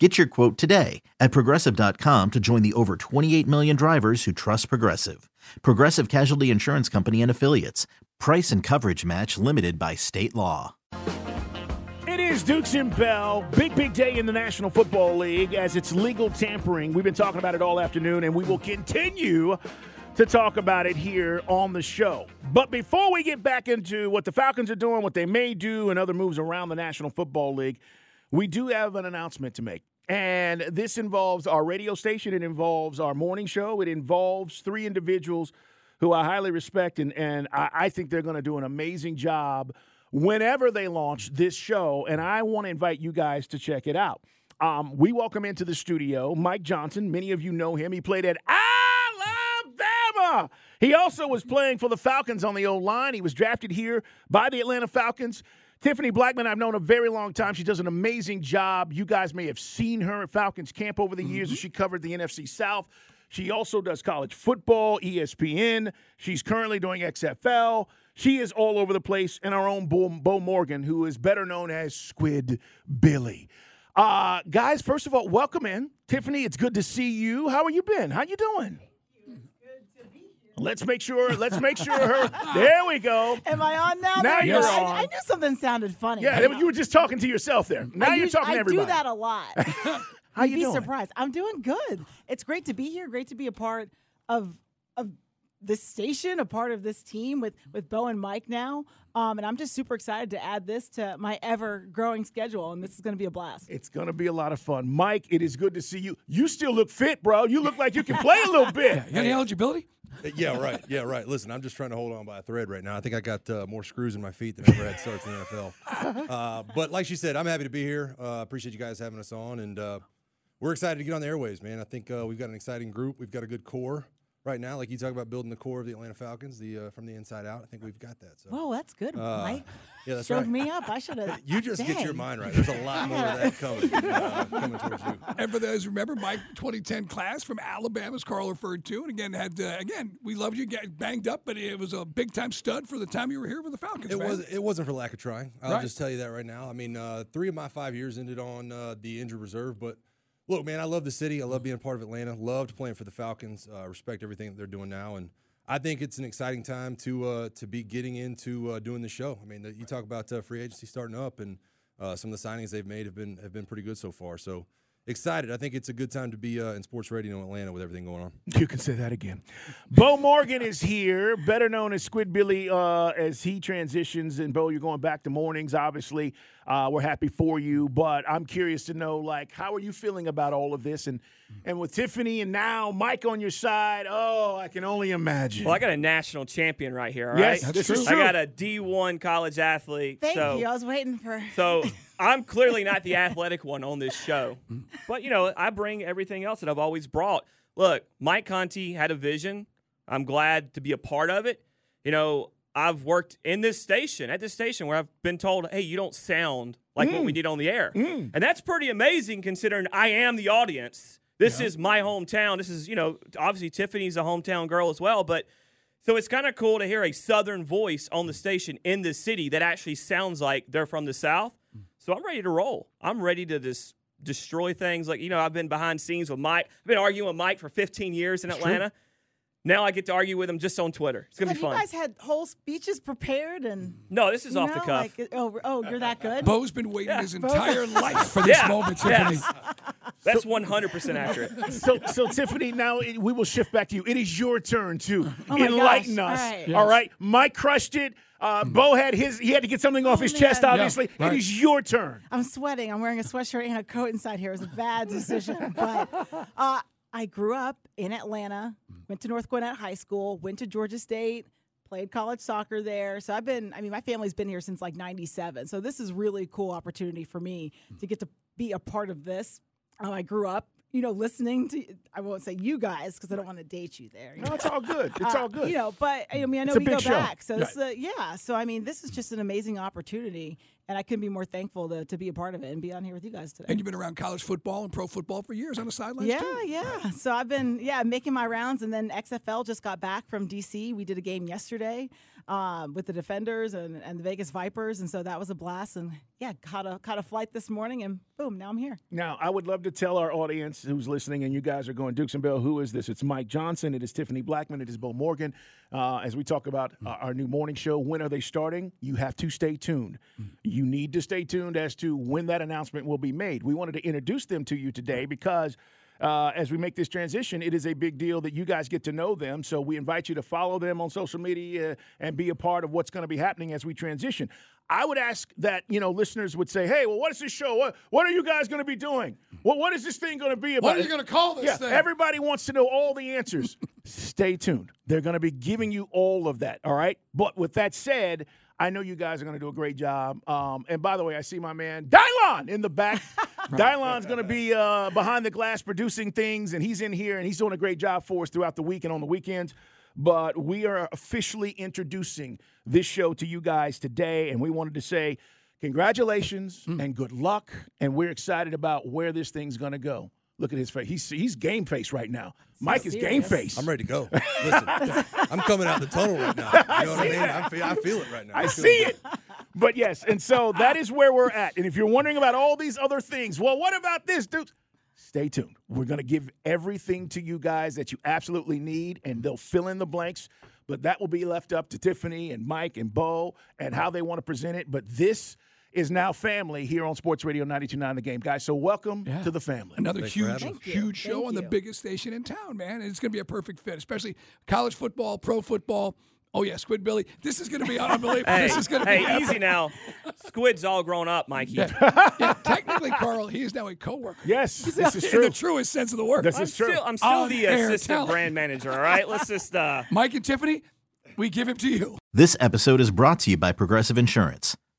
Get your quote today at progressive.com to join the over 28 million drivers who trust Progressive. Progressive Casualty Insurance Company and Affiliates. Price and coverage match limited by state law. It is Dukes and Bell. Big, big day in the National Football League as it's legal tampering. We've been talking about it all afternoon, and we will continue to talk about it here on the show. But before we get back into what the Falcons are doing, what they may do, and other moves around the National Football League, we do have an announcement to make. And this involves our radio station, it involves our morning show, it involves three individuals who I highly respect, and, and I, I think they're going to do an amazing job whenever they launch this show. And I want to invite you guys to check it out. Um, we welcome into the studio Mike Johnson. Many of you know him. He played at Alabama. He also was playing for the Falcons on the old line. He was drafted here by the Atlanta Falcons. Tiffany Blackman, I've known a very long time. She does an amazing job. You guys may have seen her at Falcons camp over the years as she covered the NFC South. She also does college football, ESPN. She's currently doing XFL. She is all over the place. And our own Bo, Bo Morgan, who is better known as Squid Billy. Uh, guys, first of all, welcome in. Tiffany, it's good to see you. How are you been? How you doing? Let's make sure. Let's make sure her. There we go. Am I on now? Now There you're go. I- on. I, knew something sounded funny. Yeah, you were just talking to yourself there. Now I you're us- talking I to everybody. do that a lot. How You'd you be doing? surprised. I'm doing good. It's great to be here. Great to be a part of of this station, a part of this team with with Bo and Mike now. Um, and I'm just super excited to add this to my ever growing schedule. And this is going to be a blast. It's gonna be a lot of fun, Mike. It is good to see you. You still look fit, bro. You look like you can play a little bit. You got any eligibility? Uh, Yeah, right. Yeah, right. Listen, I'm just trying to hold on by a thread right now. I think I got uh, more screws in my feet than I ever had starts in the NFL. Uh, but like she said, I'm happy to be here. Uh, appreciate you guys having us on, and uh, we're excited to get on the airways, man. I think uh, we've got an exciting group. We've got a good core right now. Like you talk about building the core of the Atlanta Falcons, the uh, from the inside out. I think we've got that. So Whoa, that's good, Mike. yeah, that's Showed right. me up. I should have. You just get your mind right. There's a lot more of that coming, uh, coming towards you. And for those who remember, Mike 2010 class from Alabama, as Carl referred to, and again had uh, again we loved you get banged up, but it was a big time stud for the time you were here with the Falcons. It man. was. It wasn't for lack of trying. I'll Right. just tell you that right now. I mean, uh, three of my five years ended on uh, the injured reserve. But look, man, I love the city. I love being a part of Atlanta. Loved playing for the Falcons. Uh, respect everything that they're doing now, and I think it's an exciting time to uh, to be getting into uh, doing the show. I mean, the, you talk about uh, free agency starting up, and uh, some of the signings they've made have been have been pretty good so far. So excited. I think it's a good time to be uh, in sports radio in Atlanta with everything going on. You can say that again. Bo Morgan is here, better known as Squid Billy, uh, as he transitions. And Bo, you're going back to mornings. Obviously, uh, we're happy for you, but I'm curious to know, like, how are you feeling about all of this? And and with Tiffany and now Mike on your side, oh, I can only imagine. Well, I got a national champion right here. All yes, right? this true. is I got a D1 college athlete. Thank so, you. I was waiting for. So I'm clearly not the athletic one on this show, but you know I bring everything else that I've always brought. Look, Mike Conti had a vision. I'm glad to be a part of it. You know, I've worked in this station at this station where I've been told, "Hey, you don't sound like what we mm. did on the air," mm. and that's pretty amazing considering I am the audience. This is my hometown. This is you know obviously Tiffany's a hometown girl as well, but. So it's kind of cool to hear a Southern voice on the station in the city that actually sounds like they're from the South. So I'm ready to roll. I'm ready to just destroy things. Like, you know, I've been behind scenes with Mike. I've been arguing with Mike for 15 years in Atlanta. Now I get to argue with him just on Twitter. It's going to Have be fun. you guys had whole speeches prepared and? no, this is you off the cuff. Like, oh, oh, you're that good. Bo's been waiting his entire life for this Yeah. moment, Tiffany. Yes. That's 100% accurate. so, so Tiffany, now it- we will shift back to you. It is your turn to Oh enlighten gosh. us. All right. All right, Mike crushed it. Uh, Bo had his. He had to get something off Oh, his chest. Obviously, Yeah, right. it is your turn. I'm sweating. I'm wearing a sweatshirt and a coat inside here. It was a bad decision. but uh, I grew up in Atlanta, went to North Gwinnett High School, went to Georgia State, played college soccer there. So I've been, I mean, my family's been here since like 97. So this is really cool opportunity for me to get to be a part of this. Uh, I grew up you know, listening to I won't say you guys because I don't want to date you there. you No, know. it's all good. It's Uh, all good. You know, but I mean, I know It's we go show. back. So this, uh, yeah. So I mean, this is just an amazing opportunity, and I couldn't be more thankful to, to be a part of it and be on here with you guys today. And you've been around college football and pro football for years on the sidelines Yeah, too. yeah. So I've been yeah making my rounds, and then XFL just got back from DC. We did a game yesterday um, with the Defenders and, and the Vegas Vipers, and so that was a blast. And yeah, caught a caught a flight this morning, and boom, now I'm here. Now, I would love to tell our audience who's listening, and you guys are going, Dukes and Bell, who is this? It's Mike Johnson. It is Tiffany Blackman. It is Bo Morgan. Uh, as we talk about uh, our new morning show, when are they starting? You have to stay tuned. You need to stay tuned as to when that announcement will be made. We wanted to introduce them to you today because. Uh, as we make this transition, it is a big deal that you guys get to know them. So we invite you to follow them on social media and be a part of what's going to be happening as we transition. I would ask that you know listeners would say, "Hey, well, what is this show? What what are you guys going to be doing? What what is this thing going to be about? What are you going to call this yeah, thing? everybody wants to know all the answers. Stay tuned. They're going to be giving you all of that. All right. But with that said, I know you guys are going to do a great job. Um, and by the way, I see my man Dylon in the back. Dylon's going to be uh, behind the glass producing things, and he's in here and he's doing a great job for us throughout the week and on the weekends. But we are officially introducing this show to you guys today, and we wanted to say congratulations and good luck. And we're excited about where this thing's going to go. Look at his face. He's he's game face right now. Mike is game face. I'm ready to go. Listen, I'm coming out the tunnel right now. You know what I mean? I feel, I feel it right now. I I'm see good. it. But yes, and so that is where we're at. And if you're wondering about all these other things, well, what about this, dude? Stay tuned. We're going to give everything to you guys that you absolutely need, and they'll fill in the blanks. But that will be left up to Tiffany and Mike and Bo and how they want to present it. But this is now family here on Sports Radio 92.9 The Game, guys. So welcome Yeah. to the family. Another Thanks huge, having us. Thank you. huge show Thank on the biggest station in town, man. And it's going to be a perfect fit, especially college football, pro football. Oh yeah, Squid Billy. This is going to be unbelievable. Hey, this is going to be hey, easy now. Squid's all grown up, Mikey. yeah, technically, Carl, he is now a coworker. Yes, this is In true. the truest sense of the word. This I'm is true. still, I'm still On the assistant talent. brand manager. All right, let's just. uh Mike and Tiffany, we give him to you. This episode is brought to you by Progressive Insurance.